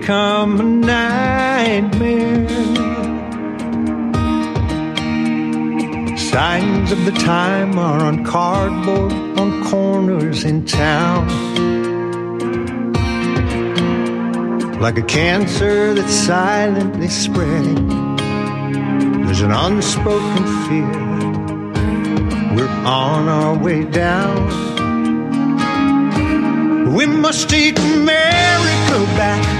become a nightmare. Signs of the time are on cardboard on corners in town. Like a cancer that's silently spreading, there's an unspoken fear. We're on our way down. We must take America back.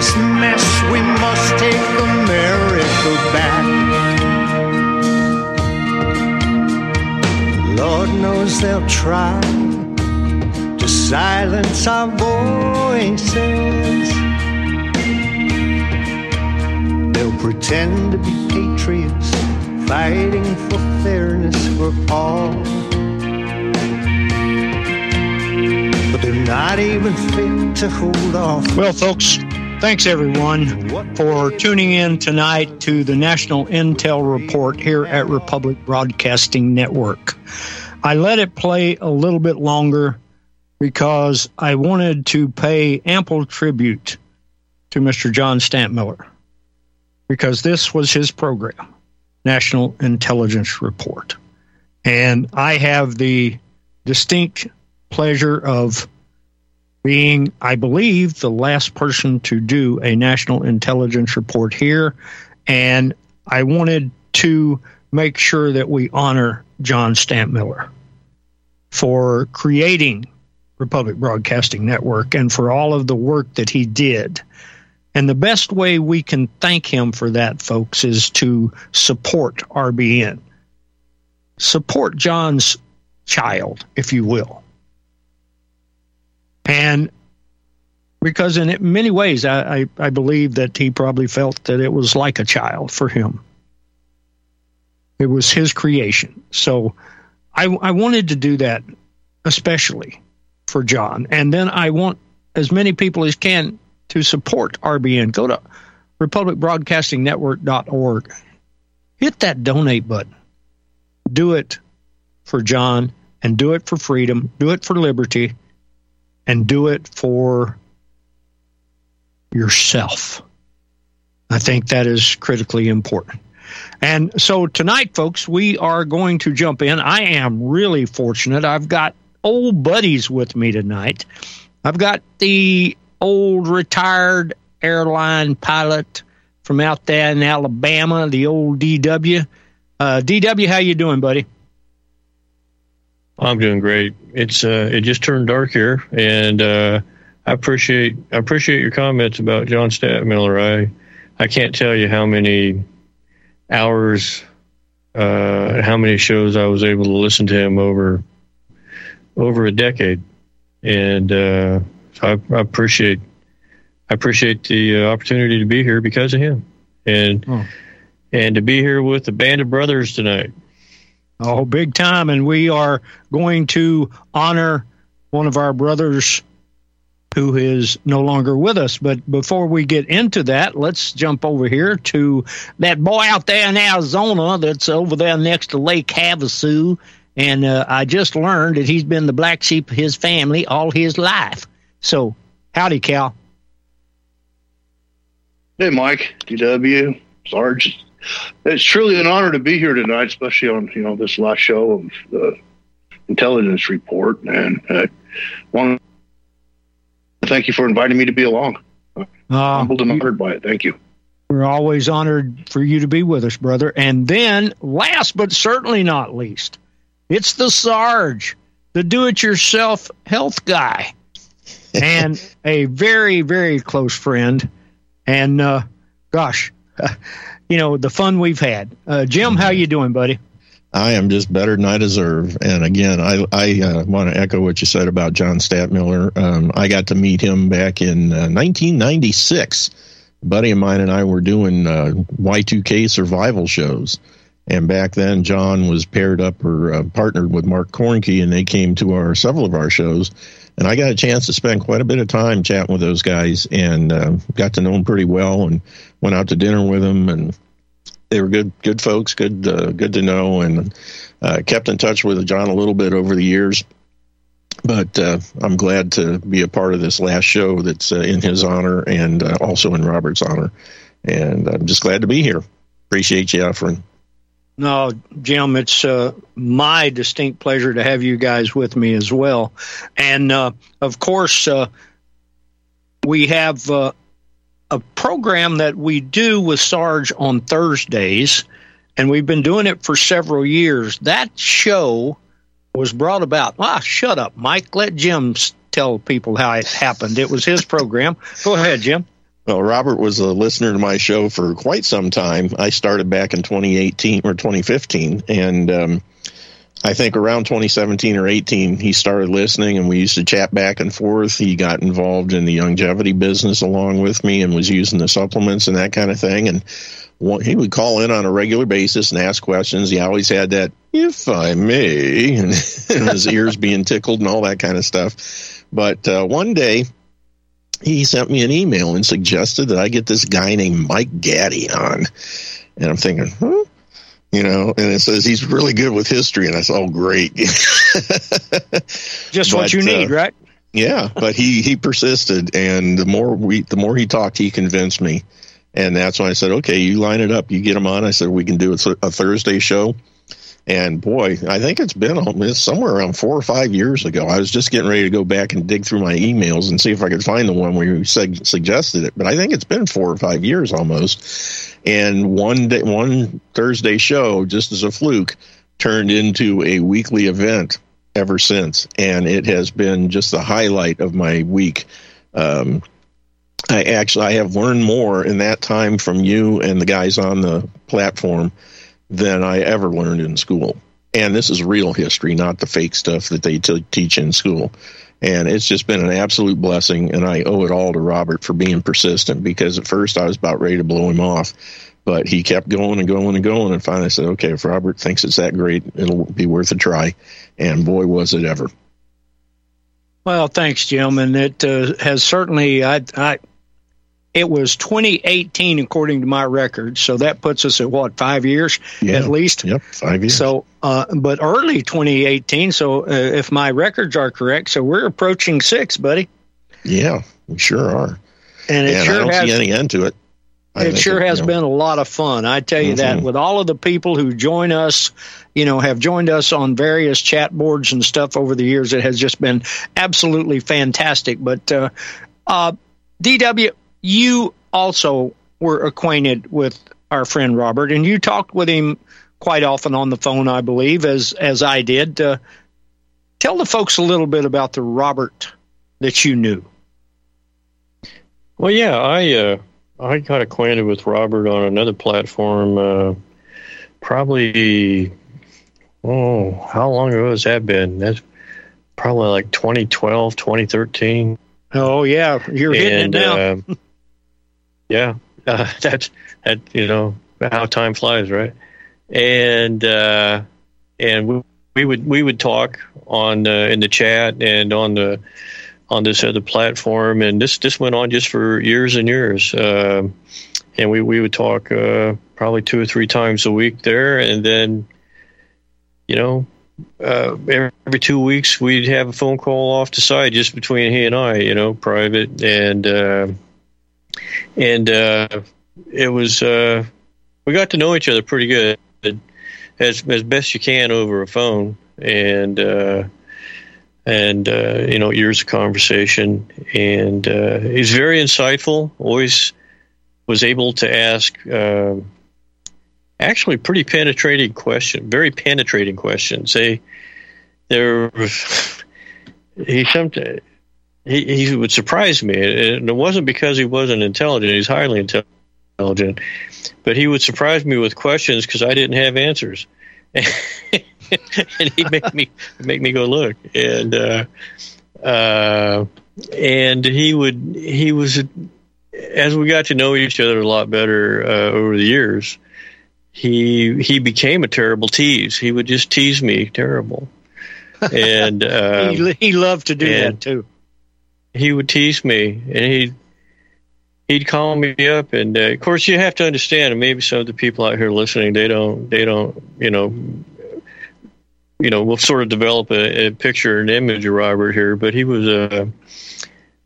this mess. We must take America back. Lord knows they'll try to silence our voices. They'll pretend to be patriots, fighting for fairness for all. But they're not even fit to hold off. Well, folks, thanks everyone for tuning in tonight to the National Intel Report here at Republic Broadcasting Network. I let it play a little bit longer because I wanted to pay ample tribute to Mr. John Stadtmiller because this was his program, National Intelligence Report. And I have the distinct pleasure of being, I believe, the last person to do a national intelligence report here. And I wanted to make sure that we honor John Stadtmiller for creating Republic Broadcasting Network and for all of the work that he did. And the best way we can thank him for that, folks, is to support RBN. Support John's child, if you will. And because in many ways, I, I, I, believe that he probably felt that it was like a child for him. It was his creation. So I, I wanted to do that especially for John. And then I want as many people as can to support RBN. Go to republicbroadcastingnetwork.org. Hit that donate button. Do it for John and do it for freedom. Do it for liberty and do it for yourself. I think that is critically important. And so tonight, folks, we are going to jump in. I am really fortunate. I've got old buddies with me tonight. I've got the old retired airline pilot from out there in Alabama, the old DW. Uh, DW, how you doing, buddy? I'm doing great. It's uh, it just turned dark here, and uh, I appreciate I appreciate your comments about John Stadtmiller. I I can't tell you how many hours, uh, how many shows I was able to listen to him over over a decade, and uh, so I, I, appreciate I appreciate the uh, opportunity to be here because of him, and oh. and to be here with the band of brothers tonight. Oh, big time. And we are going to honor one of our brothers who is no longer with us. But before we get into that, let's jump over here to that boy out there in Arizona that's over there next to Lake Havasu. And uh, I just learned that he's been the black sheep of his family all his life. So, howdy, Cal. Hey, Mike, DW, Sarge, it's truly an honor to be here tonight, especially on you know this last show of the intelligence report, and I want to thank you for inviting me to be along. Uh, Humbled and honored by it. Thank you. We're always honored for you to be with us, brother. And then, last but certainly not least, it's the Sarge, the do-it-yourself health guy, and a very, very close friend. And uh, gosh. you know the fun we've had. Uh, Jim, how you doing, buddy? I am just better than I deserve. And again, I I uh, want to echo what you said about John Stadtmiller. Um, I got to meet him back in uh, 1996. A buddy of mine and I were doing uh, Y2K survival shows. And back then, John was paired up or uh, partnered with Mark Koernke, and they came to our several of our shows. And I got a chance to spend quite a bit of time chatting with those guys, and uh, got to know them pretty well, and went out to dinner with them, and they were good good folks, good uh, good to know, and uh, kept in touch with John a little bit over the years. But uh, I'm glad to be a part of this last show that's uh, in his honor and uh, also in Robert's honor, and I'm just glad to be here. Appreciate you offering. No, Jim, it's uh, my distinct pleasure to have you guys with me as well. And uh, of course, uh, we have uh, a program that we do with Sarge on Thursdays, and we've been doing it for several years. That show was brought about. Ah, shut up, Mike. Let Jim tell people how it happened. It was his program. Go ahead, Jim. Well, Robert was a listener to my show for quite some time. I started back in 2018 or 2015, and um, I think around 2017 or 18, he started listening and we used to chat back and forth. He got involved in the longevity business along with me and was using the supplements and that kind of thing. And he would call in on a regular basis and ask questions. He always had that, if I may, and, and his ears being tickled and all that kind of stuff. But uh, one day, he sent me an email and suggested that I get this guy named Mike Gaddy on. And I'm thinking, huh? you know, and it says he's really good with history, and I said, "Oh, great!" Just but, what you need, uh, right? Yeah, but he he persisted, and the more we the more he talked, he convinced me, and that's when I said, "Okay, you line it up, you get him on." I said, "We can do a, a Thursday show." And boy, I think it's been it's somewhere around four or five years ago. I was just getting ready to go back and dig through my emails and see if I could find the one where you sug- suggested it. But I think it's been four or five years almost. And one day, one Thursday show, just as a fluke, turned into a weekly event ever since, and it has been just the highlight of my week. Um, I actually I have learned more in that time from you and the guys on the platform than I ever learned in school. And this is real history, not the fake stuff that they t- teach in school. And it's just been an absolute blessing. And I owe it all to Robert for being persistent because at first I was about ready to blow him off. But he kept going and going and going. And finally said, okay, if Robert thinks it's that great, it'll be worth a try. And boy, was it ever. Well, thanks, Jim. And it uh, has certainly, I, I, it was 2018 according to my records so that puts us at what five years yeah. at least? Yep five years. So uh, but early 2018 so uh, if my records are correct so we're approaching six buddy. Yeah we sure are. And it and sure I don't has, see any end to it. I it sure it, has you know. been a lot of fun. I tell you mm-hmm. that with all of the people who join us you know have joined us on various chat boards and stuff over the years it has just been absolutely fantastic. But uh, uh, dw you also were acquainted with our friend Robert, and you talked with him quite often on the phone, I believe, as as I did. Uh, tell the folks a little bit about the Robert that you knew. Well, yeah, I uh, I got acquainted with Robert on another platform, uh, probably. Oh, how long ago has that been? That's probably like 2012, 2013. Oh yeah, you're hitting and, it now. yeah, uh, that's that. You know how time flies, right? And uh, and we, we would we would talk on uh, in the chat and on the on this other platform, and this this went on just for years and years. Uh, and we we would talk uh, probably two or three times a week there, and then you know uh, every two weeks we'd have a phone call off the side just between he and I, you know, private, and uh, and uh, it was uh, we got to know each other pretty good as as best you can over a phone. And uh, and uh, you know years of conversation. And uh, he's very insightful. Always was able to ask uh, actually pretty penetrating question very penetrating questions. They there he sometimes he, he would surprise me, and it wasn't because he wasn't intelligent. He's highly intelligent, but he would surprise me with questions because I didn't have answers, and he'd make me make me go look, and uh, uh, and he would he was as we got to know each other a lot better uh, over the years. He he became a terrible tease. He would just tease me terrible, and um, he, he loved to do that too. He would tease me, and he he'd call me up, and uh, of course you have to understand. And maybe some of the people out here listening, they don't, they don't, you know, you know, we'll sort of develop a, a picture, an image of Robert here. But he was a,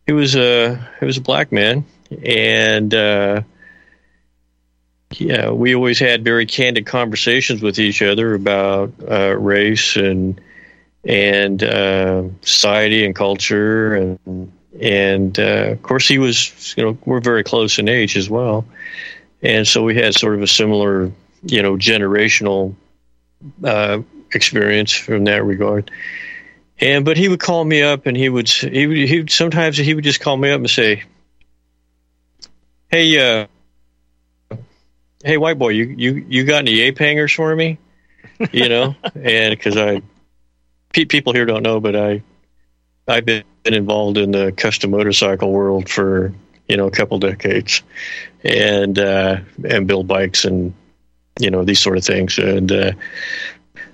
he was a, he was a black man, and uh, yeah, we always had very candid conversations with each other about uh, race and and uh, society and culture and and uh, of course he was you know we're very close in age as well. And so we had sort of a similar you know generational uh, experience from that regard. And but he would call me up and he would he would, he would sometimes he would just call me up and say hey uh hey white boy you you you got any ape hangers for me? You know? And because i people here don't know but i i've been involved in the custom motorcycle world for you know a couple decades, and uh, and build bikes and you know these sort of things. And uh,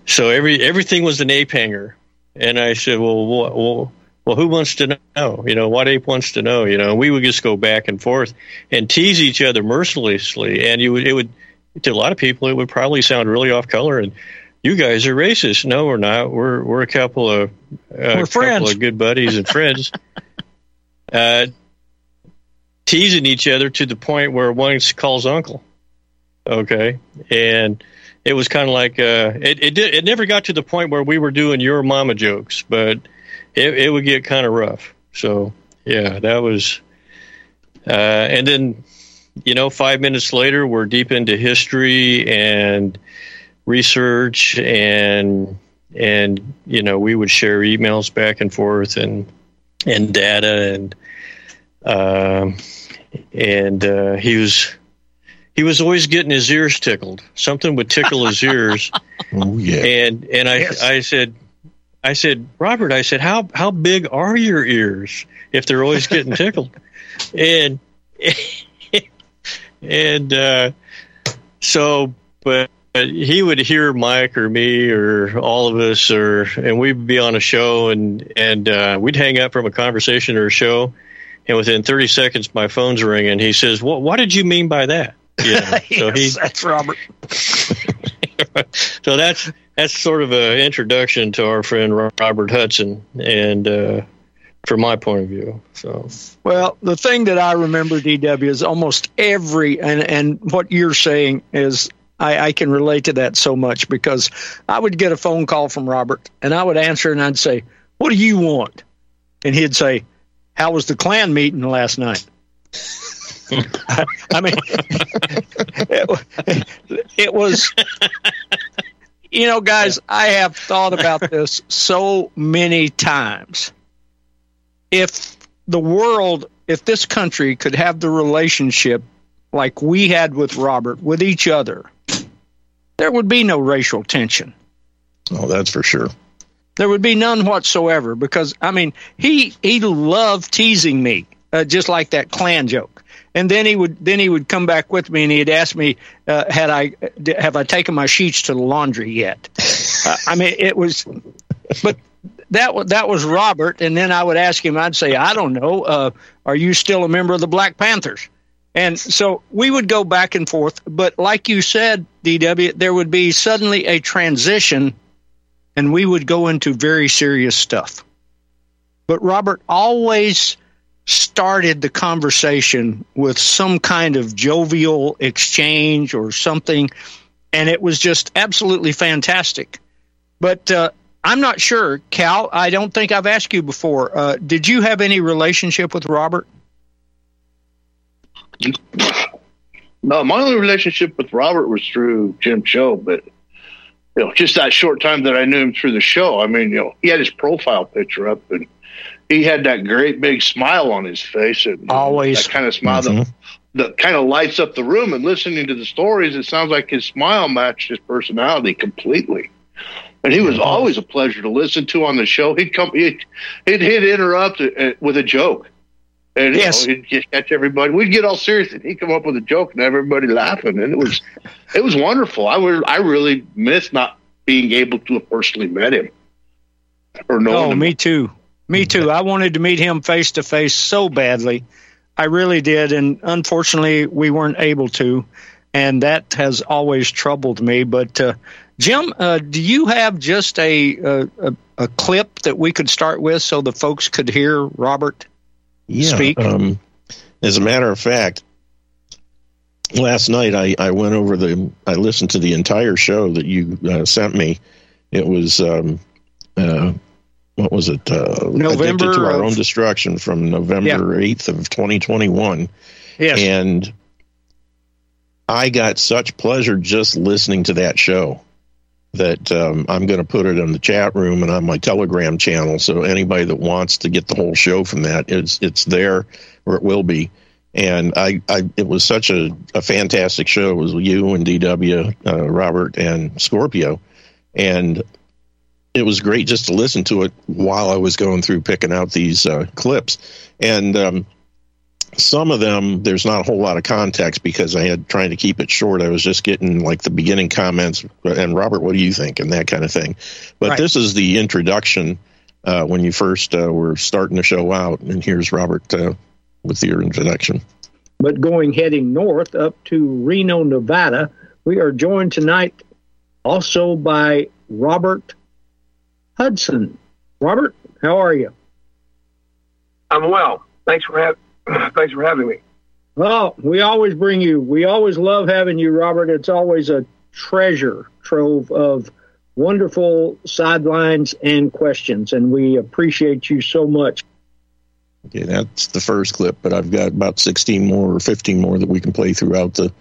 so every everything was an ape hanger, and I said, well, well, well, who wants to know? You know, what ape wants to know? You know, we would just go back and forth and tease each other mercilessly, and you would it would to a lot of people it would probably sound really off color and you guys are racist. No, we're not. We're we're a couple of uh, we're friends, of good buddies and friends, uh, teasing each other to the point where one calls uncle. Okay, and it was kind of like uh, it it did, it never got to the point where we were doing your mama jokes, but it it would get kind of rough. So yeah, that was, uh, and then you know, five minutes later, we're deep into history and research and and you know we would share emails back and forth and and data and um, and uh, he was he was always getting his ears tickled. Something would tickle his ears. oh yeah. And and I yes. I said I said Robert I said how how big are your ears if they're always getting tickled? and and uh, so but he would hear Mike or me or all of us, or and we'd be on a show and and uh, we'd hang up from a conversation or a show, and within 30 seconds my phone's ringing. He says, "What what did you mean by that?" You know, yes, so he, that's Robert. so that's that's sort of an introduction to our friend Robert Hudson, and uh, from my point of view. So, well, the thing that I remember, DW, is almost every and and what you're saying is I, I, can relate to that so much because I would get a phone call from Robert and I would answer and I'd say, What do you want? And he'd say, How was the Klan meeting last night? I, mean, it, it was, you know, guys, I have thought about this so many times. If the world, if this country could have the relationship like we had with Robert, with each other, there would be no racial tension. Oh, that's for sure. There would be none whatsoever because I mean he he loved teasing me uh, just like that Klan joke, and then he would then he would come back with me and he'd ask me uh, had I have I taken my sheets to the laundry yet? uh, I mean it was, but that that was Robert, and then I would ask him. I'd say I don't know. Uh, are you still a member of the Black Panthers? And so we would go back and forth. But like you said, DW, there would be suddenly a transition and we would go into very serious stuff. But Robert always started the conversation with some kind of jovial exchange or something. And it was just absolutely fantastic. But uh, I'm not sure, Cal. I don't think I've asked you before. Uh, did you have any relationship with Robert? No, my only relationship with Robert was through Jim Show, but you know, just that short time that I knew him through the show. I mean, you know, he had his profile picture up and he had that great big smile on his face and always that kind of smile mm-hmm. that that kind of lights up the room. And listening to the stories, it sounds like his smile matched his personality completely. And he was always a pleasure to listen to on the show. He'd come, he'd, he'd, he'd interrupt uh, with a joke. And yes. know, he'd just catch everybody. We'd get all serious, and he'd come up with a joke, and everybody laughing, and it was, it was wonderful. I would, I really miss not being able to have personally met him or know. Oh, him. me too. Me too. I wanted to meet him face to face so badly. I really did, and unfortunately, we weren't able to, and that has always troubled me. But uh, Jim, uh, do you have just a, a, a clip that we could start with so the folks could hear Robert yeah, speak? Um, as a matter of fact, last night I, I went over the I listened to the entire show that you uh, sent me. It was um, uh, what was it? Uh, November to our of, own destruction from November eighth yeah. of twenty twenty one. Yes, and I got such pleasure just listening to that show that um, I'm going to put it in the chat room and on my Telegram channel. So anybody that wants to get the whole show from that, it's it's there or it will be. And I, I it was such a, a fantastic show. It was you and DW, uh, Robert and Scorpio, and it was great just to listen to it while I was going through picking out these uh, clips. And um, some of them, there's not a whole lot of context because I had trying to keep it short. I was just getting like the beginning comments and Robert, what do you think? And that kind of thing. But right. this is the introduction uh, when you first uh, were starting the show out. And here's Robert uh, with your introduction. But going heading north up to Reno, Nevada, we are joined tonight also by Robert Hudson. Robert, how are you? I'm well. Thanks for having. Thanks for having me. Well, we always bring you. We always love having you, Robert. It's always a treasure trove of wonderful sidelines and questions, and we appreciate you so much. Okay, that's the first clip, but I've got about 16 more or 15 more that we can play throughout the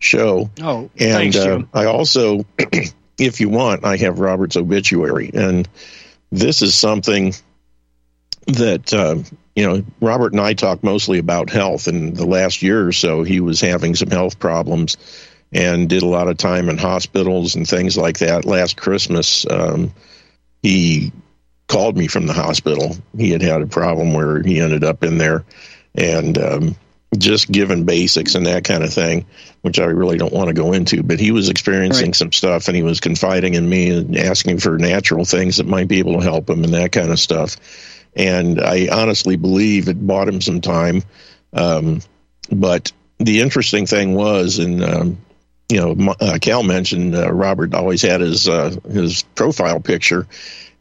show. Oh, and thanks, uh, I also if you want, I have Robert's obituary, and this is something that uh, you know Robert and I talk mostly about health. In the last year or so, he was having some health problems and did a lot of time in hospitals and things like that. Last Christmas, um, he called me from the hospital. He had had a problem where he ended up in there, and um, just given basics and that kind of thing, which I really don't want to go into. But he was experiencing right. some stuff and he was confiding in me and asking for natural things that might be able to help him and that kind of stuff. And I honestly believe it bought him some time. Um, but the interesting thing was, and um, you know, uh, Cal mentioned uh, Robert always had his uh, his profile picture,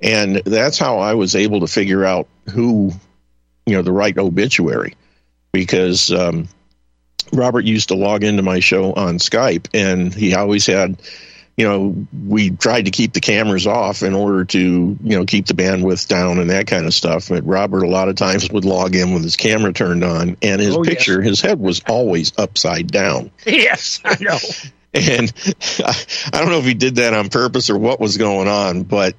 and that's how I was able to figure out who, you know, the right obituary because um, Robert used to log into my show on Skype, and he always had, you know, we tried to keep the cameras off in order to, you know, keep the bandwidth down and that kind of stuff. But Robert a lot of times would log in with his camera turned on, and his oh, picture, yes. his head was always upside down. Yes, I know. and I, I don't know if he did that on purpose or what was going on, but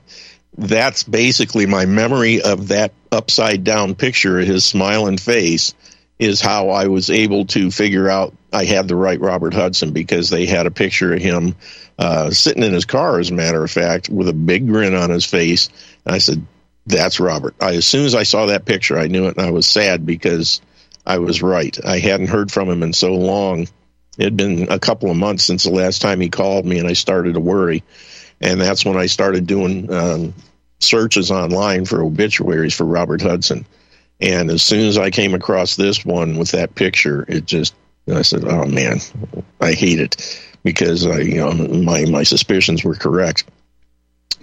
that's basically my memory of that upside down picture of his smiling face is how I was able to figure out I had the right Robert Hudson because they had a picture of him uh, sitting in his car, as a matter of fact, with a big grin on his face. And I said, "That's Robert." I, as soon as I saw that picture, I knew it, and I was sad because I was right. I hadn't heard from him in so long. It had been a couple of months since the last time he called me, and I started to worry. And that's when I started doing um, searches online for obituaries for Robert Hudson and as soon as I came across this one with that picture, it just I said, "Oh man, I hate it," because I, you know, my my suspicions were correct.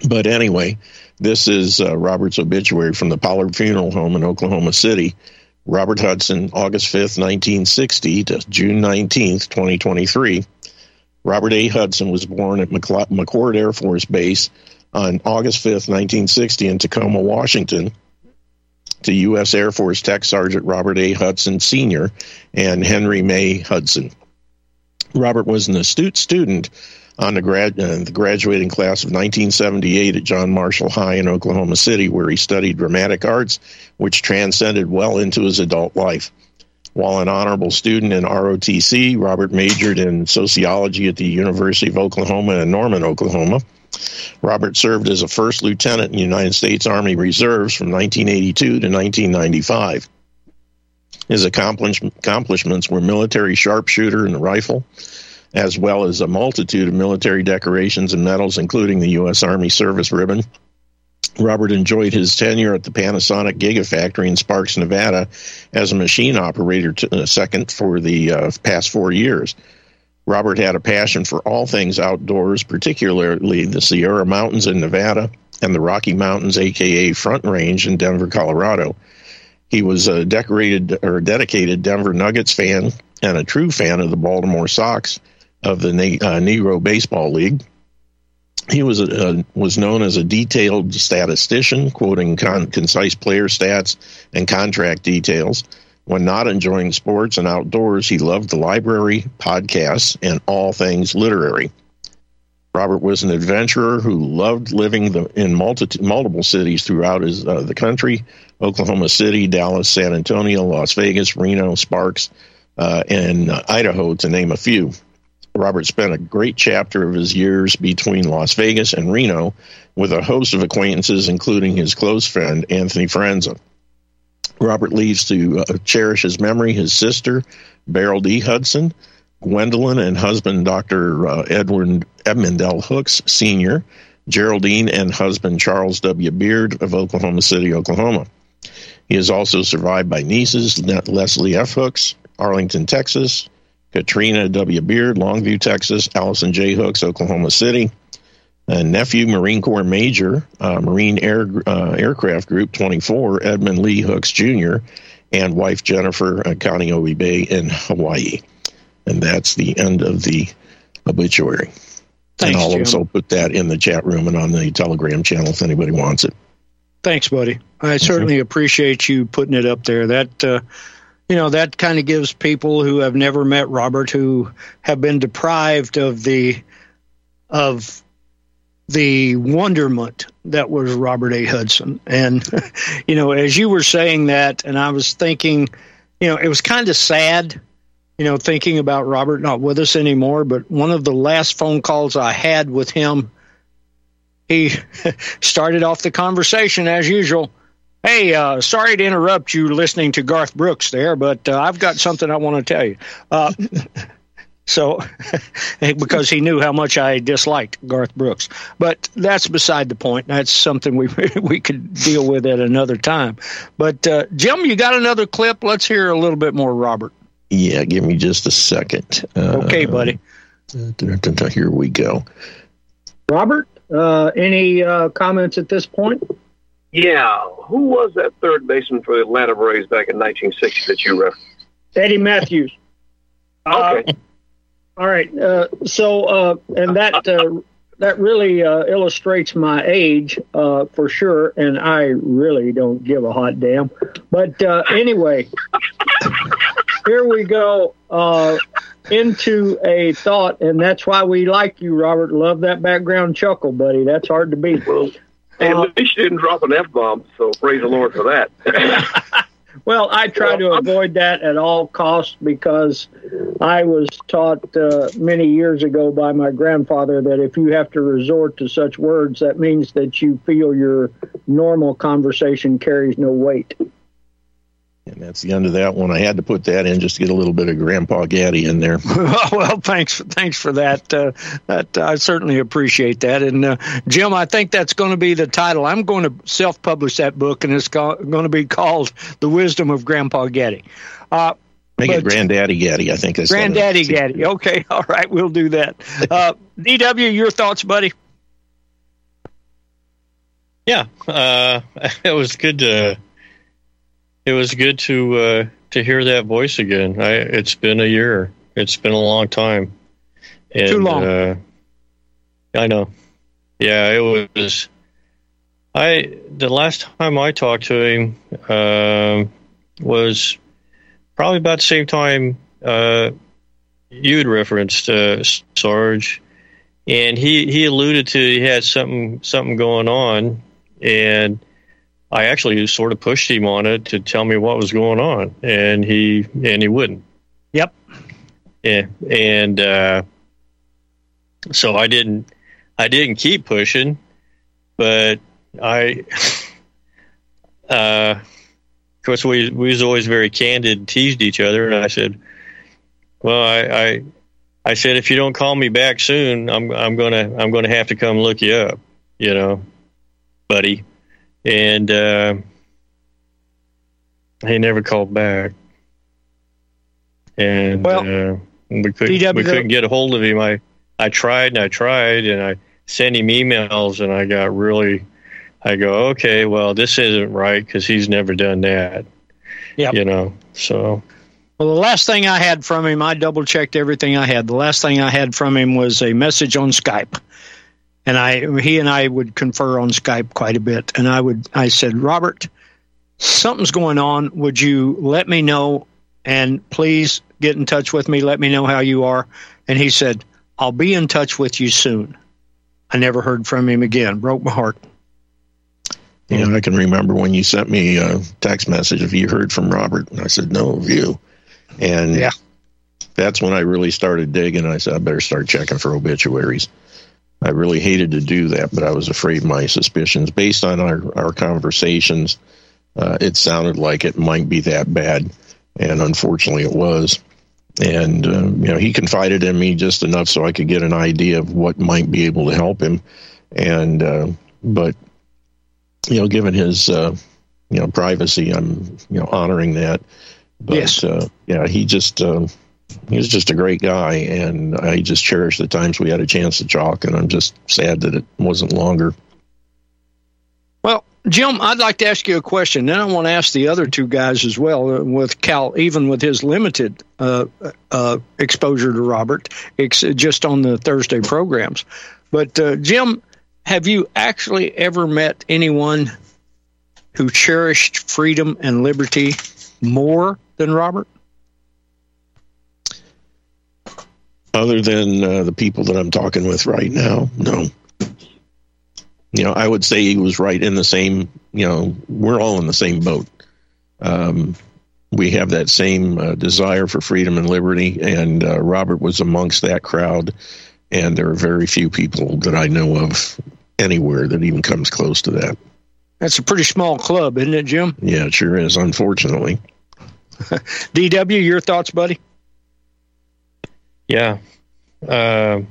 But anyway, this is uh, Robert's obituary from the Pollard Funeral Home in Oklahoma City. Robert Hudson, August 5th, 1960 to June 19th, 2023. Robert A. Hudson was born at McCord Air Force Base on August 5th, 1960 in Tacoma, Washington to U.S. Air Force Tech Sergeant Robert A. Hudson Sr. and Henry May Hudson. Robert was an astute student on the, grad, uh, the graduating class of 1978 at John Marshall High in Oklahoma City, where he studied dramatic arts, which transcended well into his adult life. While an honorable student in ROTC, Robert majored in sociology at the University of Oklahoma in Norman, Oklahoma. Robert served as a first lieutenant in the United States Army Reserves from 1982 to 1995. His accomplishments were military sharpshooter and rifle, as well as a multitude of military decorations and medals, including the U.S. Army Service Ribbon. Robert enjoyed his tenure at the Panasonic Gigafactory in Sparks, Nevada, as a machine operator to, uh, second for the uh, past four years. Robert had a passion for all things outdoors, particularly the Sierra Mountains in Nevada and the Rocky Mountains, aka Front Range in Denver, Colorado. He was a decorated or dedicated Denver Nuggets fan and a true fan of the Baltimore Sox of the uh, Negro Baseball League. He was a, uh, was known as a detailed statistician, quoting con- concise player stats and contract details. When not enjoying sports and outdoors, he loved the library, podcasts, and all things literary. Robert was an adventurer who loved living the, in multi- multiple cities throughout his, uh, the country Oklahoma City, Dallas, San Antonio, Las Vegas, Reno, Sparks, uh, and uh, Idaho, to name a few. Robert spent a great chapter of his years between Las Vegas and Reno with a host of acquaintances, including his close friend, Anthony Franza. Robert leaves to uh, cherish his memory his sister, Beryl D. Hudson, Gwendolyn and husband Dr. Uh, Edwin Edmund L. Hooks Sr., Geraldine and husband Charles W. Beard of Oklahoma City, Oklahoma. He is also survived by nieces Leslie F. Hooks, Arlington, Texas, Katrina W. Beard, Longview, Texas, Allison J. Hooks, Oklahoma City, and nephew, Marine Corps Major, uh, Marine Air uh, Aircraft Group 24, Edmund Lee Hooks Jr., and wife Jennifer, uh, Kaneohe Bay in Hawaii. And that's the end of the obituary. Thanks, and I'll Jim. also put that in the chat room and on the Telegram channel if anybody wants it. Thanks, buddy. I certainly appreciate you putting it up there. That uh, you know that kind of gives people who have never met Robert, who have been deprived of the of the wonderment that was Robert A. Hudson. And you know, as you were saying that, and I was thinking, you know, it was kind of sad. You know, thinking about Robert not with us anymore, but one of the last phone calls I had with him he started off the conversation as usual. Hey, uh, sorry to interrupt you listening to Garth Brooks there, but uh, I've got something I want to tell you. Uh, so, because he knew how much I disliked Garth Brooks, but that's beside the point. That's something we we could deal with at another time. But uh, Jim, you got another clip? Let's hear a little bit more, Robert. Yeah, give me just a second. Uh, Okay, buddy. Here we go. Robert, uh, any uh, comments at this point? Yeah. Who was that third baseman for the Atlanta Braves back in 1960 that you referenced? Eddie Mathews. Okay. All right. Uh, so, uh, and that uh, that really uh, illustrates my age uh, for sure, and I really don't give a hot damn. But uh, anyway, here we go uh, into a thought, and that's why we like you, Robert. Love that background chuckle, buddy. That's hard to beat. well, at least you didn't drop an F bomb, so praise the Lord for that. Well, I try to avoid that at all costs because I was taught uh, many years ago by my grandfather that if you have to resort to such words, that means that you feel your normal conversation carries no weight. And that's the end of that one. I had to put that in just to get a little bit of Grandpa Gaddy in there. well, well, thanks, thanks for that. Uh, that I certainly appreciate that. And uh, Jim, I think that's going to be the title. I'm going to self-publish that book, and it's co- going to be called "The Wisdom of Grandpa Gaddy." Uh, Make But- it Granddaddy Gaddy. I think that's Granddaddy Gaddy. Okay, all right, we'll do that. Uh, DW, your thoughts, buddy? Yeah, uh, it was good to it was good to uh, to hear that voice again. I, it's been a year. It's been a long time. And, Too long. Uh, I know. Yeah, it was. I the last time I talked to him um was probably about the same time uh, you'd referenced uh, Sarge, and he he alluded to he had something something going on, and I actually sort of pushed him on it to tell me what was going on, and he and he wouldn't. Yep. Yeah, and uh, so I didn't I didn't keep pushing, but I. Uh, of course, we we was always very candid, and teased each other, and I said, "Well, I, I I said if you don't call me back soon, I'm I'm gonna I'm gonna have to come look you up, you know, buddy." And uh, he never called back, and Well, uh, we couldn't DW we couldn't get a hold of him. I I tried and I tried and I sent him emails and I got really. I go, okay, well, this isn't right because he's never done that. Yep. You know, so Well, the last thing I had from him, I double checked everything I had. The last thing I had from him was a message on Skype, and I he and I would confer on Skype quite a bit. And I would I said, Robert, something's going on. Would you let me know? And please get in touch with me. Let me know how you are. And he said, I'll be in touch with you soon. I never heard from him again. Broke my heart. And I can remember when you sent me a text message if you heard from Robert. And I said, no, of you. And Yeah. that's when I really started digging. I said, I better start checking for obituaries. I really hated to do that, but I was afraid my suspicions, based on our, our conversations, uh, it sounded like it might be that bad. And unfortunately, it was. And, uh, you know, he confided in me just enough so I could get an idea of what might be able to help him. And, uh, but, you know, given his, uh, you know, privacy, I'm, you know, honoring that. But, Yes. uh, yeah, he just, uh, he was just a great guy, and I just cherish the times we had a chance to talk. And I'm just sad that it wasn't longer. Well, Jim, I'd like to ask you a question. Then I want to ask the other two guys as well. uh, With Cal, even with his limited uh, uh, exposure to Robert, ex- just on the Thursday programs. But uh, Jim, have you actually ever met anyone who cherished freedom and liberty more than Robert? Other than uh, the people that I'm talking with right now, no. You know, I would say he was right in the same. You know, we're all in the same boat. Um, we have that same uh, desire for freedom and liberty, and uh, Robert was amongst that crowd. And there are very few people that I know of anywhere that even comes close to that. That's a pretty small club, isn't it, Jim? Yeah, it sure is. Unfortunately, DW, your thoughts, buddy? Yeah. Uh,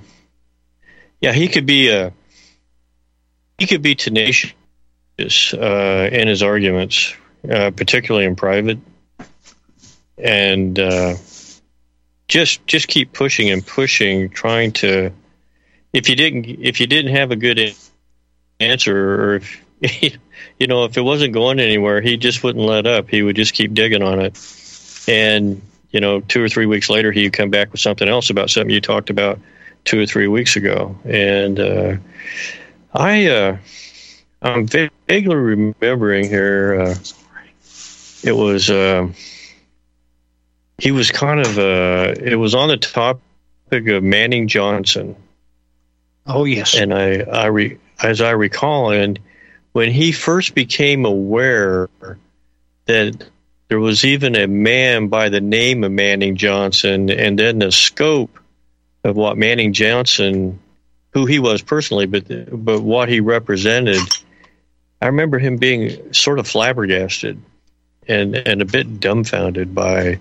yeah, he could be a he could be tenacious uh, in his arguments, uh, particularly in private, and uh, just just keep pushing and pushing, trying to. If you didn't, if you didn't have a good answer, or if you know, if it wasn't going anywhere, he just wouldn't let up. He would just keep digging on it, and you know, two or three weeks later, he'd come back with something else about something you talked about two or three weeks ago. And uh, I, uh, I'm vaguely remembering here. Uh, it was uh, he was kind of uh, it was on the topic of Manning Johnson, Oh, yes. and I, I re, as I recall, and when he first became aware that there was even a man by the name of Manning Johnson, and then the scope of what Manning Johnson, who he was personally, but but what he represented, I remember him being sort of flabbergasted and and a bit dumbfounded by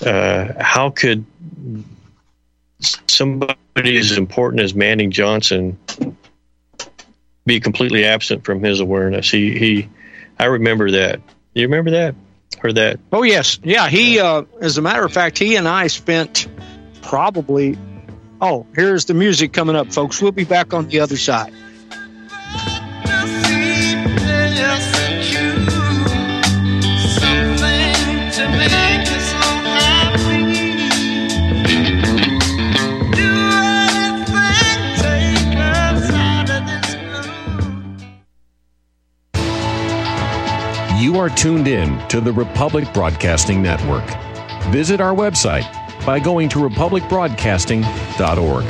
uh, how could somebody as important as Manning Johnson be completely absent from his awareness. He he, I remember that. Do you remember that or that? Oh yes, yeah. He, uh, as a matter of fact, he and I spent probably. Oh, here's the music coming up, folks. We'll be back on the other side. You are tuned in to the Republic Broadcasting Network. Visit our website by going to republicbroadcasting.org.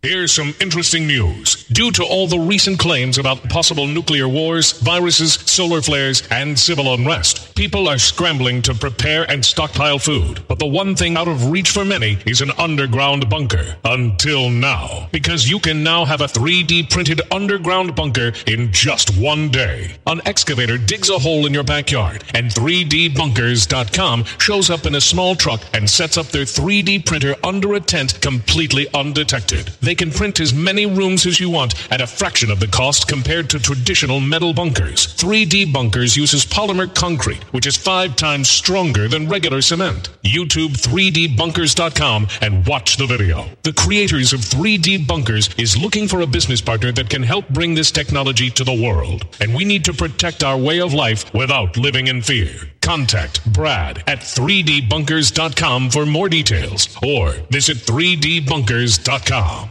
Here's some interesting news. Due to all the recent claims about possible nuclear wars, viruses, solar flares, and civil unrest, people are scrambling to prepare and stockpile food. But the one thing out of reach for many is an underground bunker. Until now. Because you can now have a 3D printed underground bunker in just one day. An excavator digs a hole in your backyard, and 3dbunkers.com shows up in a small truck and sets up their 3D printer under a tent completely undetected. They can print as many rooms as you want at a fraction of the cost compared to traditional metal bunkers. 3D Bunkers uses polymer concrete, which is five times stronger than regular cement. YouTube 3dbunkers.com and watch the video. The creators of 3D Bunkers is looking for a business partner that can help bring this technology to the world. And we need to protect our way of life without living in fear. Contact Brad at 3dbunkers.com for more details or visit 3dbunkers.com.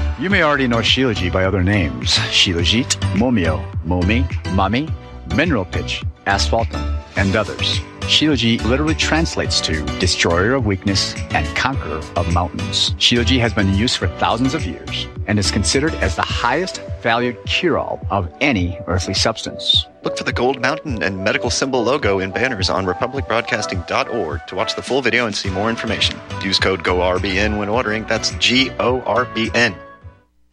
You may already know Shilajit by other names Shilajit, Momio, Momi, Mami, Mineral Pitch, Asphaltum, and others. Shilajit literally translates to destroyer of weakness and conqueror of mountains. Shilajit has been in use for thousands of years and is considered as the highest valued cure-all of any earthly substance. Look for the gold mountain and medical symbol logo in banners on republicbroadcasting.org to watch the full video and see more information. Use code GORBN when ordering. That's G O R B N.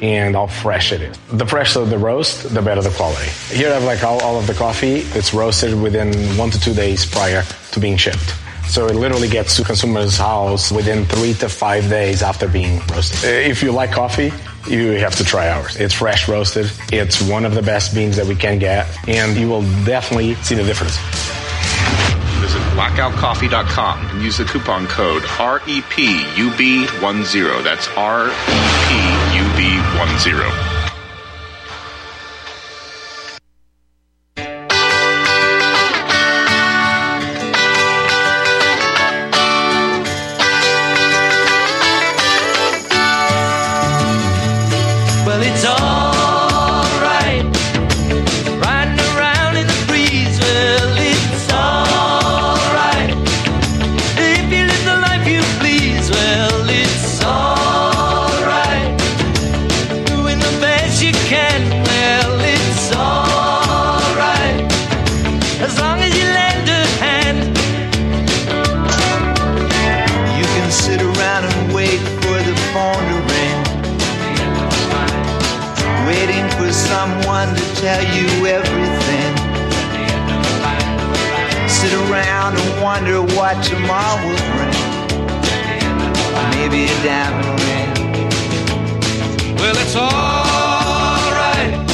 and how fresh it is. The fresher the roast, the better the quality. Here I have like all, all of the coffee. It's roasted within one to two days prior to being shipped. So it literally gets to consumers' house within three to five days after being roasted. Uh, if you like coffee, you have to try ours. It's fresh roasted. It's one of the best beans that we can get, and you will definitely see the difference. Visit blackoutcoffee.com and use the coupon code REPUB10. That's REP B10. Around and wonder what tomorrow will bring. Maybe a diamond ring. Well, it's alright.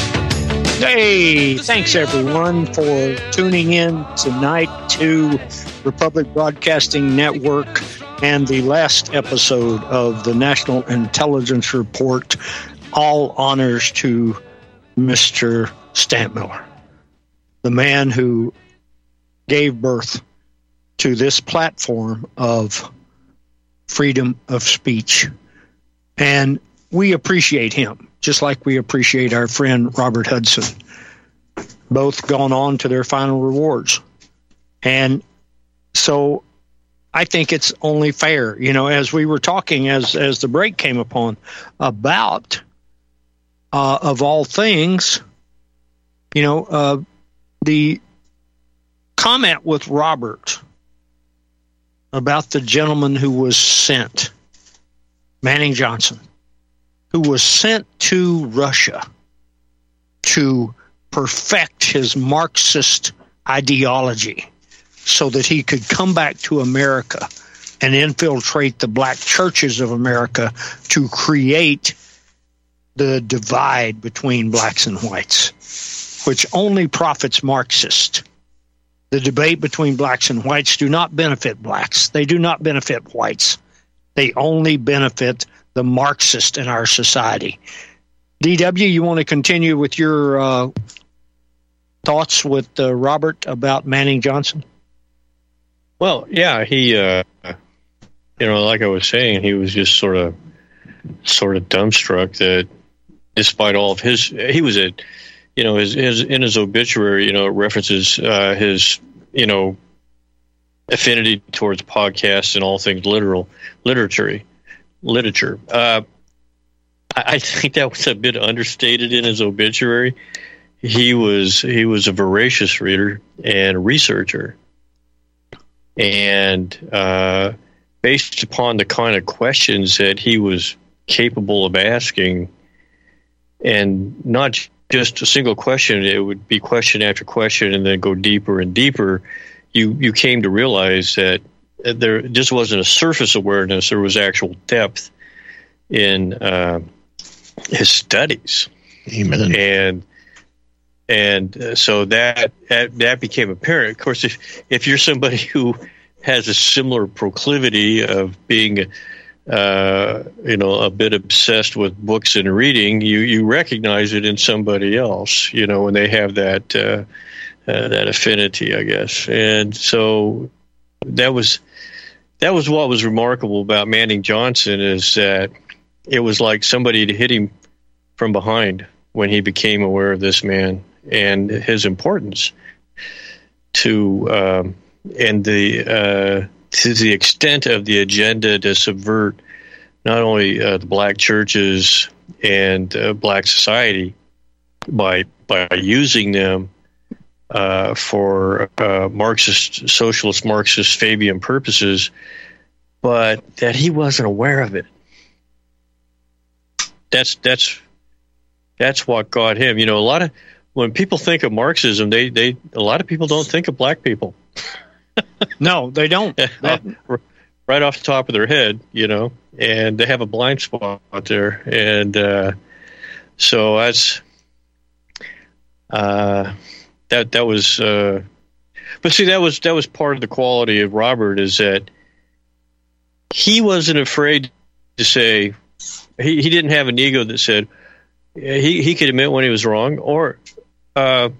Hey, thanks everyone for tuning in tonight to Republic Broadcasting Network and the last episode of the National Intelligence Report. All honors to Mr. Stadtmiller, the man who gave birth to this platform of freedom of speech. And we appreciate him, just like we appreciate our friend Robert Hudson. Both gone on to their final rewards. And so I think it's only fair, you know, as we were talking as as the break came upon about uh, of all things, you know, uh, the comment with Robert about the gentleman who was sent, Manning Johnson, who was sent to Russia to perfect his Marxist ideology so that he could come back to America and infiltrate the black churches of America to create the divide between blacks and whites, which only profits Marxists. The debate between blacks and whites do not benefit blacks. They do not benefit whites. They only benefit the Marxist in our society. DW, you want to continue with your uh, thoughts with uh, Robert about Manning Johnson? Well, yeah, he, uh, you know, like I was saying, he was just sort of, sort of dumbstruck that, despite all of his, he was a, you know, his, his in his obituary, you know, references uh, his, you know, affinity towards podcasts and all things literal literature, literature. Uh, I, I think that was a bit understated in his obituary. He was he was a voracious reader and researcher and uh, based upon the kind of questions that he was capable of asking, and not just a single question, it would be question after question, and then go deeper and deeper. You you came to realize that there just wasn't a surface awareness; there was actual depth in uh, his studies. Amen. And and uh, so that, that that became apparent. Of course, if if you're somebody who has a similar proclivity of being, uh, you know, a bit obsessed with books and reading, you you recognize it in somebody else. You know, when they have that uh, uh, that affinity, I guess. And so that was that was what was remarkable about Manning Johnson is that it was like somebody had hit him from behind when he became aware of this man and his importance to um, and the uh, to the extent of the agenda to subvert not only uh, the black churches and uh, black society by by using them uh, for uh, Marxist, socialist, Marxist, Fabian purposes, but that he wasn't aware of it. That's that's that's what got him. You know, a lot of when people think of Marxism, they they a lot of people don't think of black people. No, they don't. That, right off the top of their head, you know, and they have a blind spot there, and uh, so that's uh, that that was. Uh, but see, that was that was part of the quality of Robert is that he wasn't afraid to say he, he didn't have an ego that said he he could admit when he was wrong or uh,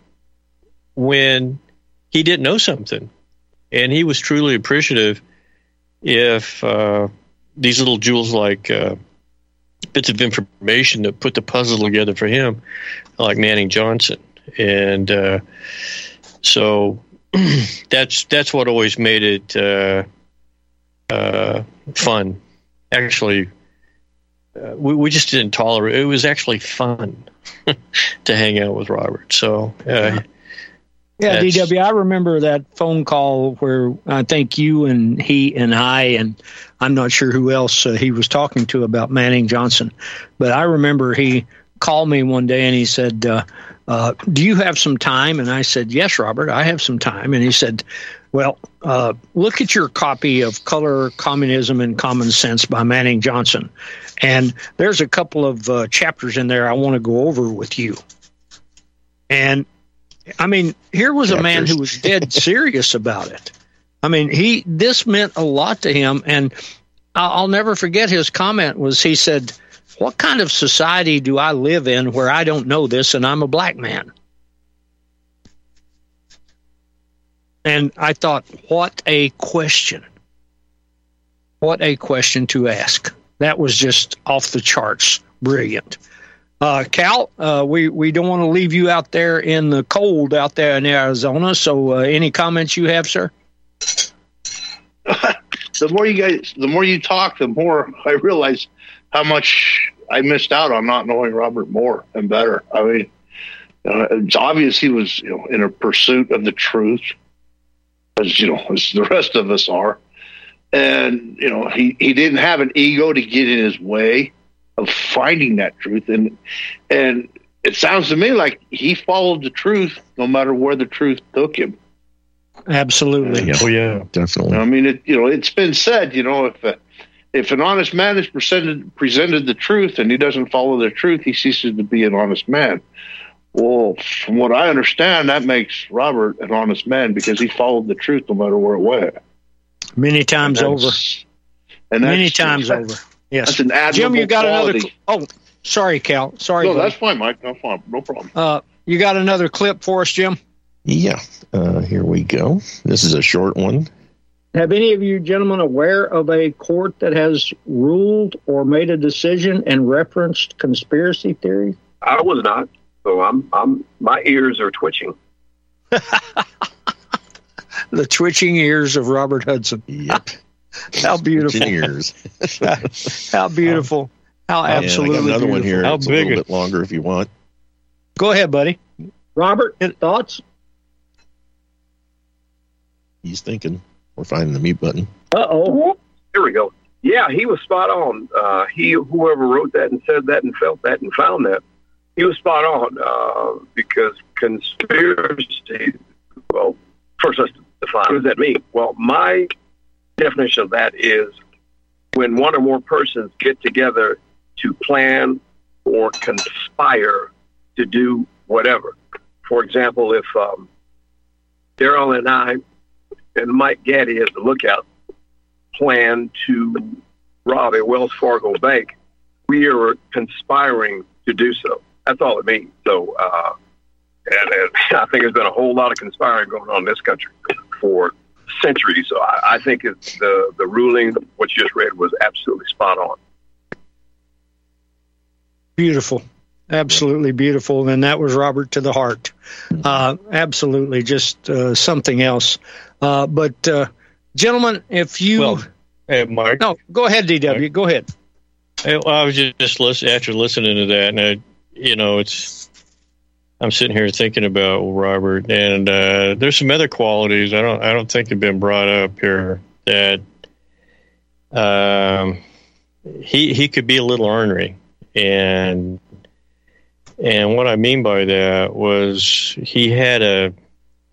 when he didn't know something and he was truly appreciative if uh, these little jewels like uh, bits of information that put the puzzle together for him, like Manning Johnson, and uh, so that's that's what always made it uh, uh, fun. Actually, uh, we we just didn't tolerate. It was actually fun to hang out with Robert. So. Yeah, That's, DW, I remember that phone call where I think you and he and I, and I'm not sure who else uh, he was talking to about Manning Johnson, but I remember he called me one day and he said, uh, uh, Do you have some time? And I said, Yes, Robert, I have some time. And he said, Well, uh, look at your copy of Color, Communism, and Common Sense by Manning Johnson. And there's a couple of uh, chapters in there I want to go over with you. And I mean, here was a man who was dead serious about it. I mean, he this meant a lot to him, and I'll never forget his comment was he said, "What kind of society do I live in where I don't know this and I'm a black man?" And I thought, what a question! What a question to ask. That was just off the charts, brilliant. Uh, Cal, uh, we we don't want to leave you out there in the cold out there in Arizona. So, uh, any comments you have, sir? the more you guys, the more you talk, the more I realize how much I missed out on not knowing Robert more and better. I mean, uh, it's obvious he was you know in a pursuit of the truth, as you know, as the rest of us are, and you know he he didn't have an ego to get in his way of finding that truth and and it sounds to me like he followed the truth no matter where the truth took him. Absolutely. Yeah. Oh yeah, definitely. I mean, it, you know, it's been said, you know, if uh, if an honest man has presented presented the truth and he doesn't follow the truth, he ceases to be an honest man. Well, from what I understand, that makes Robert an honest man because he followed the truth no matter where it went. Many times And over. And Many times over. Yes. That's an admirable Jim, you got another. Cl- oh, sorry, Cal. Sorry. No, buddy. that's fine, Mike. No problem. No problem. Uh, you got another clip for us, Jim? Yeah. Uh, here we go. This is a short one. Have any of you gentlemen aware of a court that has ruled or made a decision and referenced conspiracy theories? I was not, so I'm I'm my ears are twitching. The twitching ears of Robert Hudson. Yep. How beautiful. Twitching ears. How beautiful. How And I absolutely got another one here. How it's a big little it- bit longer if you want. Go ahead, buddy. Robert, thoughts? He's thinking. We're finding the mute button. Uh oh. Here we go. Yeah, he was spot on. Uh, he, whoever wrote that and said that and felt that and found that, he was spot on uh, because conspiracy. Well, first let's define what does that mean. Well, my definition of that is when one or more persons get together to plan or conspire to do whatever. For example, if um, Daryl and I and Mike Gaddy as the lookout plan to rob a Wells Fargo bank, we are conspiring to do so. That's all it means. So, uh, and, and I think there's been a whole lot of conspiring going on in this country for centuries. So I, I think it's the the ruling, what you just read, was absolutely spot on. Beautiful. Absolutely beautiful. And that was Robert to the heart. Uh, absolutely. Just uh, something else. Uh, but, uh, gentlemen, if you. Well, hey, Mark. no, go ahead, DW. Go ahead. I, I was just, just listen, after listening to that, and I, you know, it's. I'm sitting here thinking about Robert, and uh, there's some other qualities I don't I don't think have been brought up here that um, he he could be a little ornery, and and what I mean by that was he had a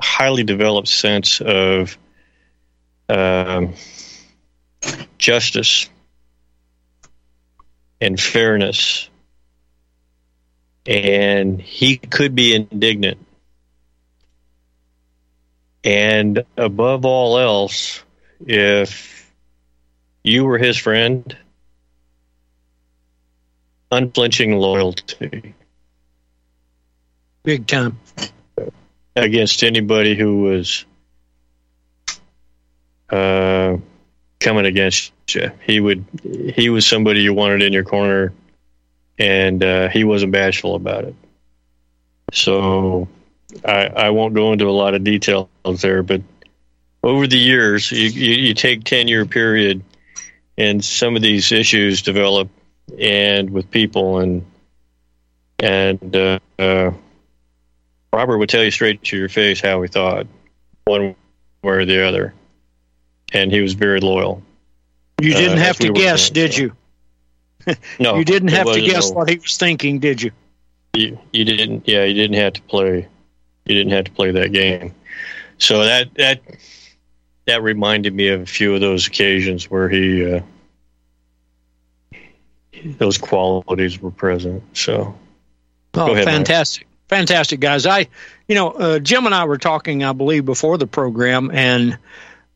highly developed sense of um, justice and fairness. And he could be indignant. And above all else, if you were his friend, unflinching loyalty Big time. against anybody who was uh, coming against you. He would he was somebody you wanted in your corner, and uh, he wasn't bashful about it. So I, I won't go into a lot of details there, but over the years, you, you, you take ten year period, and some of these issues develop, and with people and and uh, uh, Robert would tell you straight to your face how he thought, one way or the other, and he was very loyal. You Uh, didn't have to were guess, did you? No, you didn't have to guess no. what he was thinking, did you? you, you didn't yeah you didn't have to play you didn't have to play that game so that that that reminded me of a few of those occasions where he uh, those qualities were present so Oh, ahead, fantastic. Fantastic, guys. I, you know, uh, Jim and I were talking, I believe, before the program, and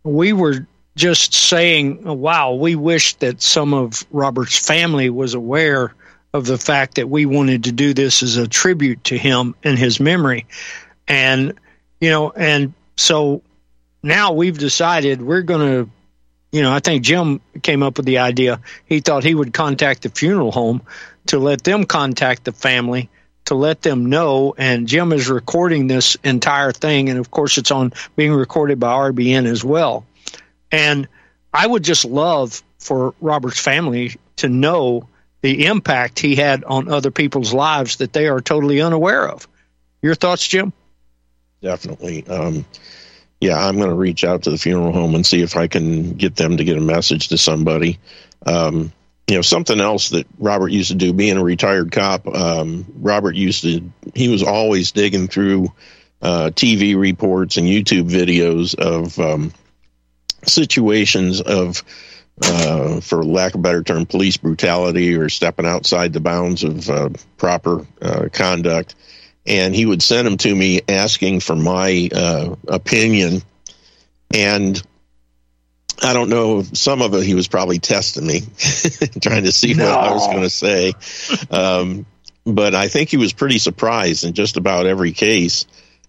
we were just saying, wow, we wish that some of Robert's family was aware of the fact that we wanted to do this as a tribute to him and his memory. And, you know, and so now we've decided we're going to, you know, I think Jim came up with the idea. He thought he would contact the funeral home to let them contact the family to let them know. And Jim is recording this entire thing. And of course, it's on being recorded by RBN as well. And I would just love for Robert's family to know the impact he had on other people's lives that they are totally unaware of. Your thoughts, Jim? Definitely. Um, yeah, I'm going to reach out to the funeral home and see if I can get them to get a message to somebody. Um, you know something else that Robert used to do, being a retired cop. Um, Robert used to he was always digging through uh, TV reports and YouTube videos of um, situations of, uh, for lack of a better term, police brutality or stepping outside the bounds of uh, proper uh, conduct. And he would send them to me asking for my uh, opinion. And I don't know, some of it he was probably testing me, trying to see no. what I was going to say. Um, but I think he was pretty surprised in just about every case.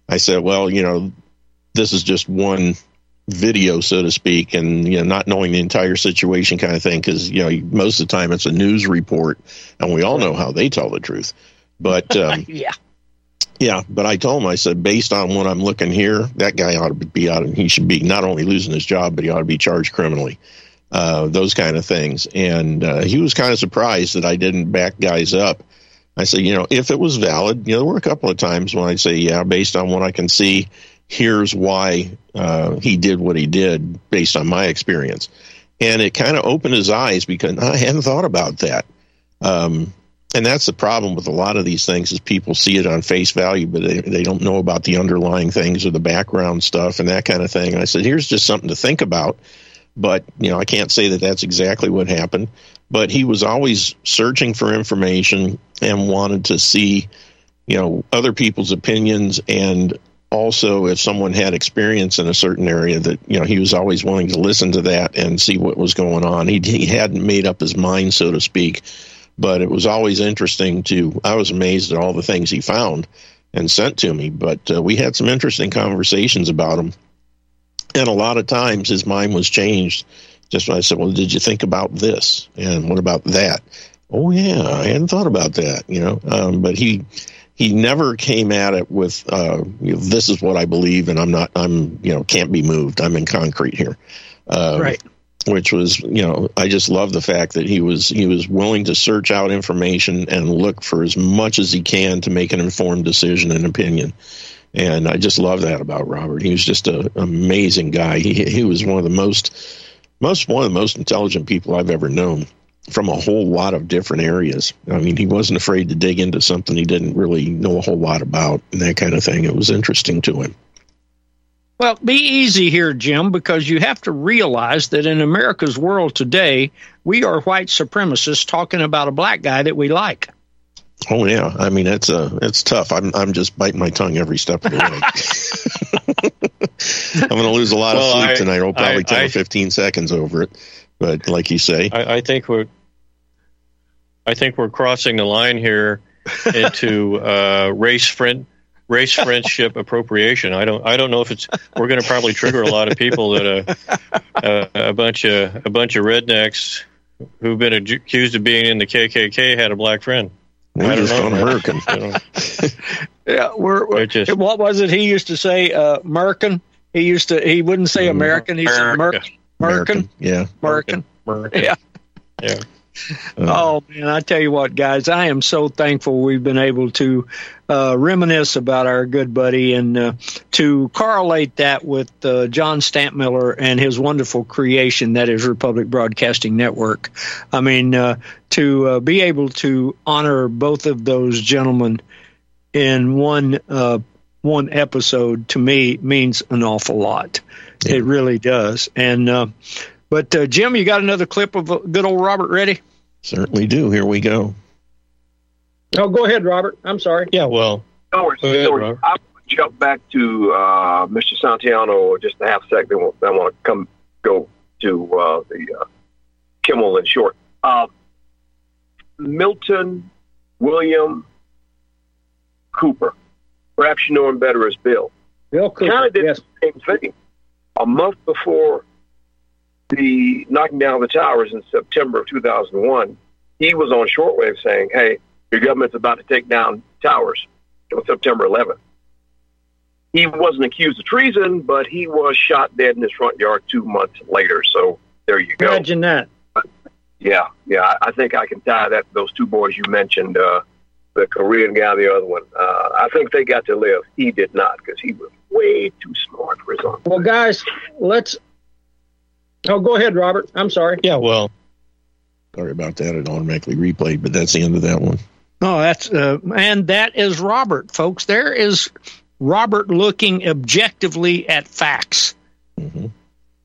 I said, well, you know, this is just one video, so to speak, and you know, not knowing the entire situation, kind of thing. Because you know, most of the time it's a news report, and we all know how they tell the truth. But um, yeah, yeah. But I told him, I said, based on what I'm looking here, that guy ought to be out. And he should be not only losing his job, but he ought to be charged criminally. Uh, those kind of things, and uh, he was kind of surprised that I didn't back guys up. I said, you know, if it was valid, you know, there were a couple of times when I'd say, yeah, based on what I can see, here's why uh, he did what he did based on my experience. And it kind of opened his eyes because I hadn't thought about that. Um, and that's the problem with a lot of these things is people see it on face value, but they, they don't know about the underlying things or the background stuff and that kind of thing. And I said, here's just something to think about. But, you know, I can't say that that's exactly what happened. But he was always searching for information and wanted to see, you know, other people's opinions and also if someone had experience in a certain area that you know he was always willing to listen to that and see what was going on. He, he hadn't made up his mind so to speak but it was always interesting to i was amazed at all the things he found and sent to me but uh, we had some interesting conversations about him. And a lot of times his mind was changed. Just when i said well did you think about this? And what about that? Oh yeah i hadn't thought about that you know um, but he he never came at it with uh, you know, this is what I believe and I'm not I'm you know can't be moved. I'm in concrete here. Uh, right. which was you know I just love the fact that he was he was willing to search out information and look for as much as he can to make an informed decision and opinion. And I just love that about Robert. He was just an amazing guy. He he was one of the most most one of the most intelligent people I've ever known from a whole lot of different areas. I mean, he wasn't afraid to dig into something he didn't really know a whole lot about and that kind of thing. It was interesting to him. Well, be easy here, Jim, because you have to realize that in America's world today, we are white supremacists talking about a black guy that we like. Oh yeah, I mean it's uh it's tough. I'm I'm just biting my tongue every step of the way. I'm going to lose a lot well, of sleep I, tonight. I'll probably I, 10 I, or 15 seconds over it. But like you say, I, I think we're I think we're crossing the line here into uh, race friend race friendship appropriation. I don't I don't know if it's we're going to probably trigger a lot of people that a, a, a bunch of a bunch of rednecks who've been accused of being in the KKK had a black friend. We're just on American. You know. yeah, we're, we're just, what was it he used to say? Uh, American. He used to. He wouldn't say American. He said American. American. Yeah. American. American. Yeah. Yeah. Uh, oh man, I tell you what, guys, I am so thankful we've been able to uh, reminisce about our good buddy and uh, to correlate that with uh, John Stadtmiller and his wonderful creation that is Republic Broadcasting Network. I mean, uh, to uh, be able to honor both of those gentlemen in one one episode to me means an awful lot. Yeah. It really does. And uh, but uh, Jim, you got another clip of uh, good old Robert ready? Certainly do. Here we go. Oh, go ahead, Robert. I'm sorry. Yeah, well, no worries. Ahead, no I'll jump back to uh, Mr. Santillan just a half second. I want to come go to uh, the uh, Kimmel in short. Uh, Milton William Cooper. Perhaps you know him better as Bill. Bill Cooper. Kind of did yes. the same thing a month before the knocking down of the towers in September of 2001, he was on shortwave saying, "Hey, your government's about to take down towers on September 11th." He wasn't accused of treason, but he was shot dead in his front yard two months later. So there you go. Imagine that. yeah, yeah. I think I can tie that to those two boys you mentioned, uh, the Korean guy, the other one. Uh, I think they got to live. He did not because he was way too smart for his own. Well, guys, let's. Oh, go ahead, Robert. I'm sorry. Yeah, well, Sorry about that. It automatically replayed, but that's the end of that one. Oh, that's uh, and that is Robert, folks. There is Robert looking objectively at facts.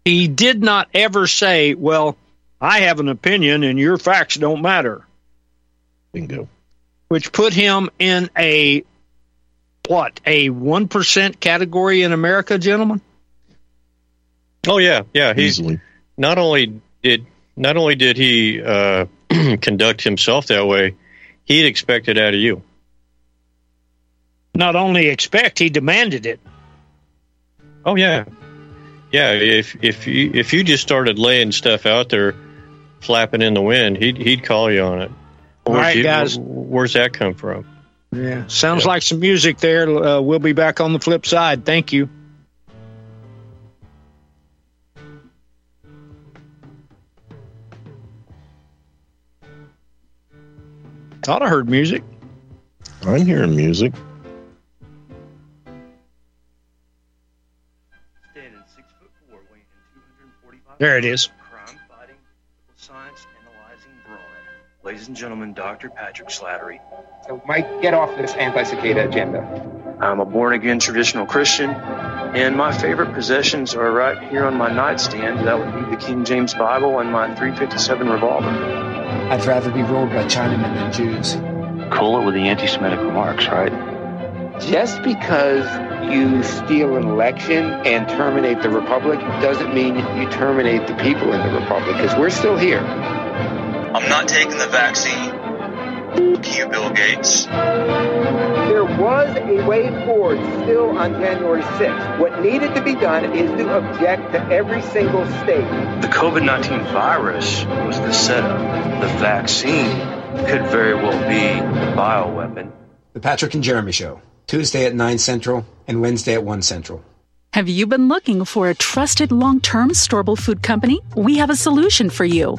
He did not ever say, "Well, I have an opinion, and your facts don't matter," Bingo. Which put him in a what a one percent category in America, gentlemen. Oh yeah, yeah. He Easily. not only did not only did he uh, conduct himself that way, he'd expect it out of you. Not only expect, he demanded it. Oh yeah, yeah. If if you if you just started laying stuff out there, flapping in the wind, he'd he'd call you on it. All right, you- guys. Where's that come from? Yeah, sounds Yeah. like some music there. Uh, we'll be back on the flip side. Thank you. Thought I heard music. I'm hearing music. There it is. Ladies and gentlemen, Dr. Patrick Slattery. So, Mike, get off this anti-cicada agenda. I'm a born again traditional Christian, and my favorite possessions are right here on my nightstand. That would be the King James Bible and my 357 revolver. I'd rather be ruled by Chinamen than Jews. Cool it with the anti Semitic remarks, right? Just because you steal an election and terminate the republic doesn't mean you terminate the people in the republic, because we're still here. I'm not taking the vaccine. Fuck you, Bill Gates. There was a way forward still on January 6th. What needed to be done is to object to every single state. The COVID 19 virus was the setup. The vaccine could very well be the bioweapon. The Patrick and Jeremy Show, Tuesday at 9 Central and Wednesday at 1 Central. Have you been looking for a trusted long term storable food company? We have a solution for you.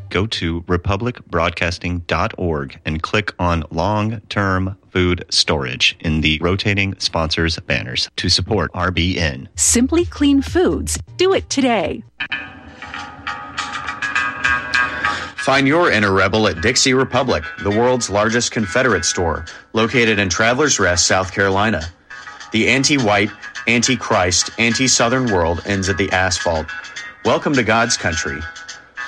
Go to republicbroadcasting.org and click on long term food storage in the rotating sponsors banners to support RBN. Simply Clean Foods. Do it today. Find your inner rebel at Dixie Republic, the world's largest Confederate store, located in Travelers Rest, South Carolina. The anti white, anti Christ, anti Southern world ends at the asphalt. Welcome to God's country.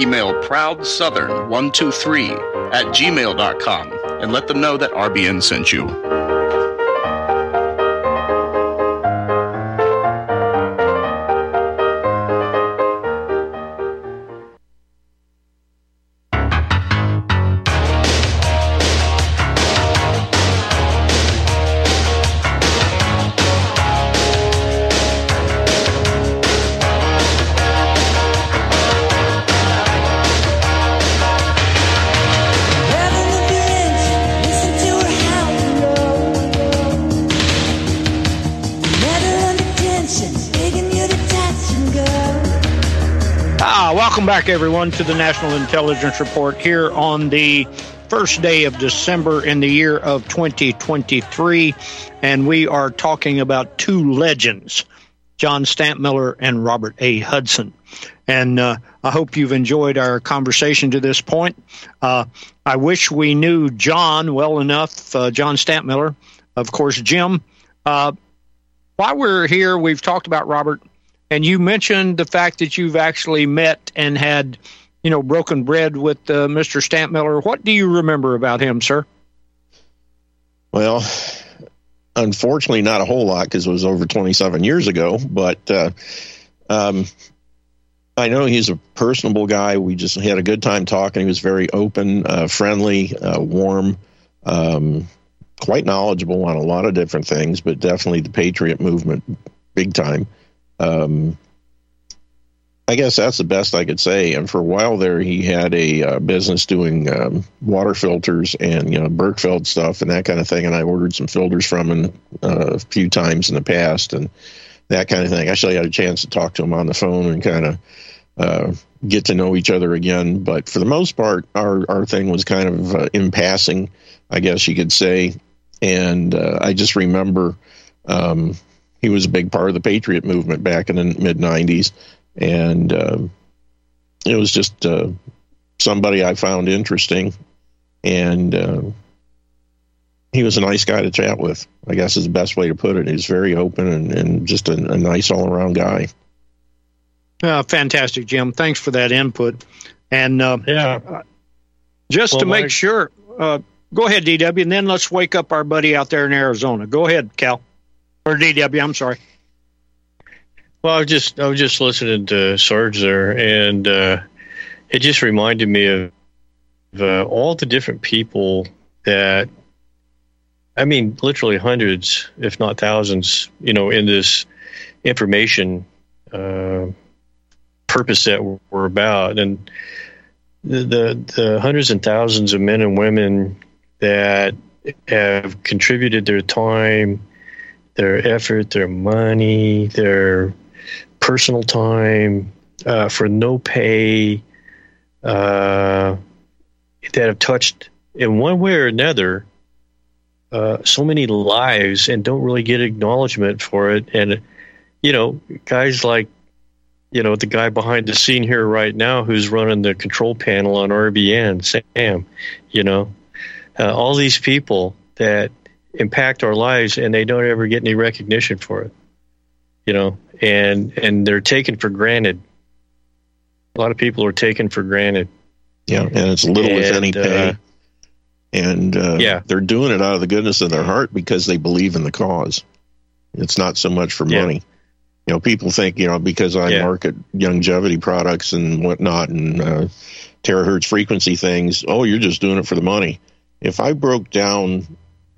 Email ProudSouthern123 at gmail.com and let them know that RBN sent you. Welcome back, everyone, to the National Intelligence Report here on the first day of December in the year of 2023. And we are talking about two legends, John Stadtmiller and Robert A. Hudson. And uh, I hope you've enjoyed our conversation to this point. Uh, I wish we knew John well enough, uh, John Stadtmiller, of course, Jim. Uh, while we're here, we've talked about Robert, and you mentioned the fact that you've actually met and had, you know, broken bread with uh, Mr. Stadtmiller. What do you remember about him, sir? Well, unfortunately, not a whole lot because it was over 27 years ago. But uh, um, I know he's a personable guy. We just had a good time talking. He was very open, uh, friendly, uh, warm, um, quite knowledgeable on a lot of different things, but definitely the Patriot movement, big time. Um, I guess that's the best I could say. And for a while there, he had a uh, business doing um, water filters and you know Berkefeld stuff and that kind of thing. And I ordered some filters from him uh, a few times in the past and that kind of thing. I actually had a chance to talk to him on the phone and kind of uh, get to know each other again. But for the most part, our our thing was kind of uh, in passing, I guess you could say. And uh, I just remember um, he was a big part of the Patriot movement back in the mid '90s and uh, it was just uh, somebody I found interesting, and uh, he was a nice guy to chat with. I guess is the best way to put it. He's very open and, and just a, a nice all around guy. Uh, fantastic, Jim. Thanks for that input. And uh, yeah, just Well, to make Mike- sure, uh, go ahead, DW, and then let's wake up our buddy out there in Arizona. Go ahead, Cal, or DW. I'm sorry. Well, I was just I was just listening to Sarge there, and uh, it just reminded me of uh, all the different people that, I mean, literally hundreds, if not thousands, you know, in this information uh, purpose that we're about, and the, the the hundreds and thousands of men and women that have contributed their time, their effort, their money, their personal time uh, for no pay uh, that have touched in one way or another uh, so many lives and don't really get acknowledgement for it. And, you know, guys like, you know, the guy behind the scene here right now who's running the control panel on RBN, Sam, you know, uh, all these people that impact our lives and they don't ever get any recognition for it you know, and and they're taken for granted. A lot of people are taken for granted. Yeah, and it's little if And, any pay. uh, and uh, Yeah. they're doing it out of the goodness of their heart because they believe in the cause. It's not so much for Yeah. money. You know, people think you know because I Yeah. market longevity products and whatnot and uh, terahertz frequency things. Oh, you're just doing it for the money. If I broke down,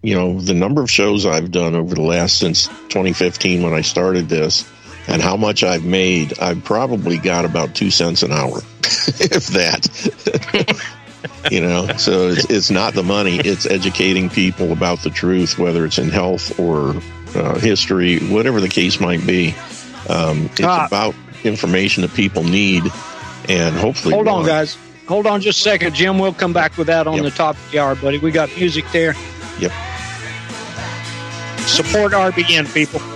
you know, the number of shows I've done over the last since 2015 when I started this, and how much I've made, I've probably got about two cents an hour, if that. you know so it's, it's not the money it's educating people about the truth whether it's in health or uh, history whatever the case might be um, it's Ah. about information that people need and hopefully Hold on, want. guys. Hold on just a second, Jim. We'll come back with that on the top of the hour, buddy. We got music there. Yep. Support RBN, people.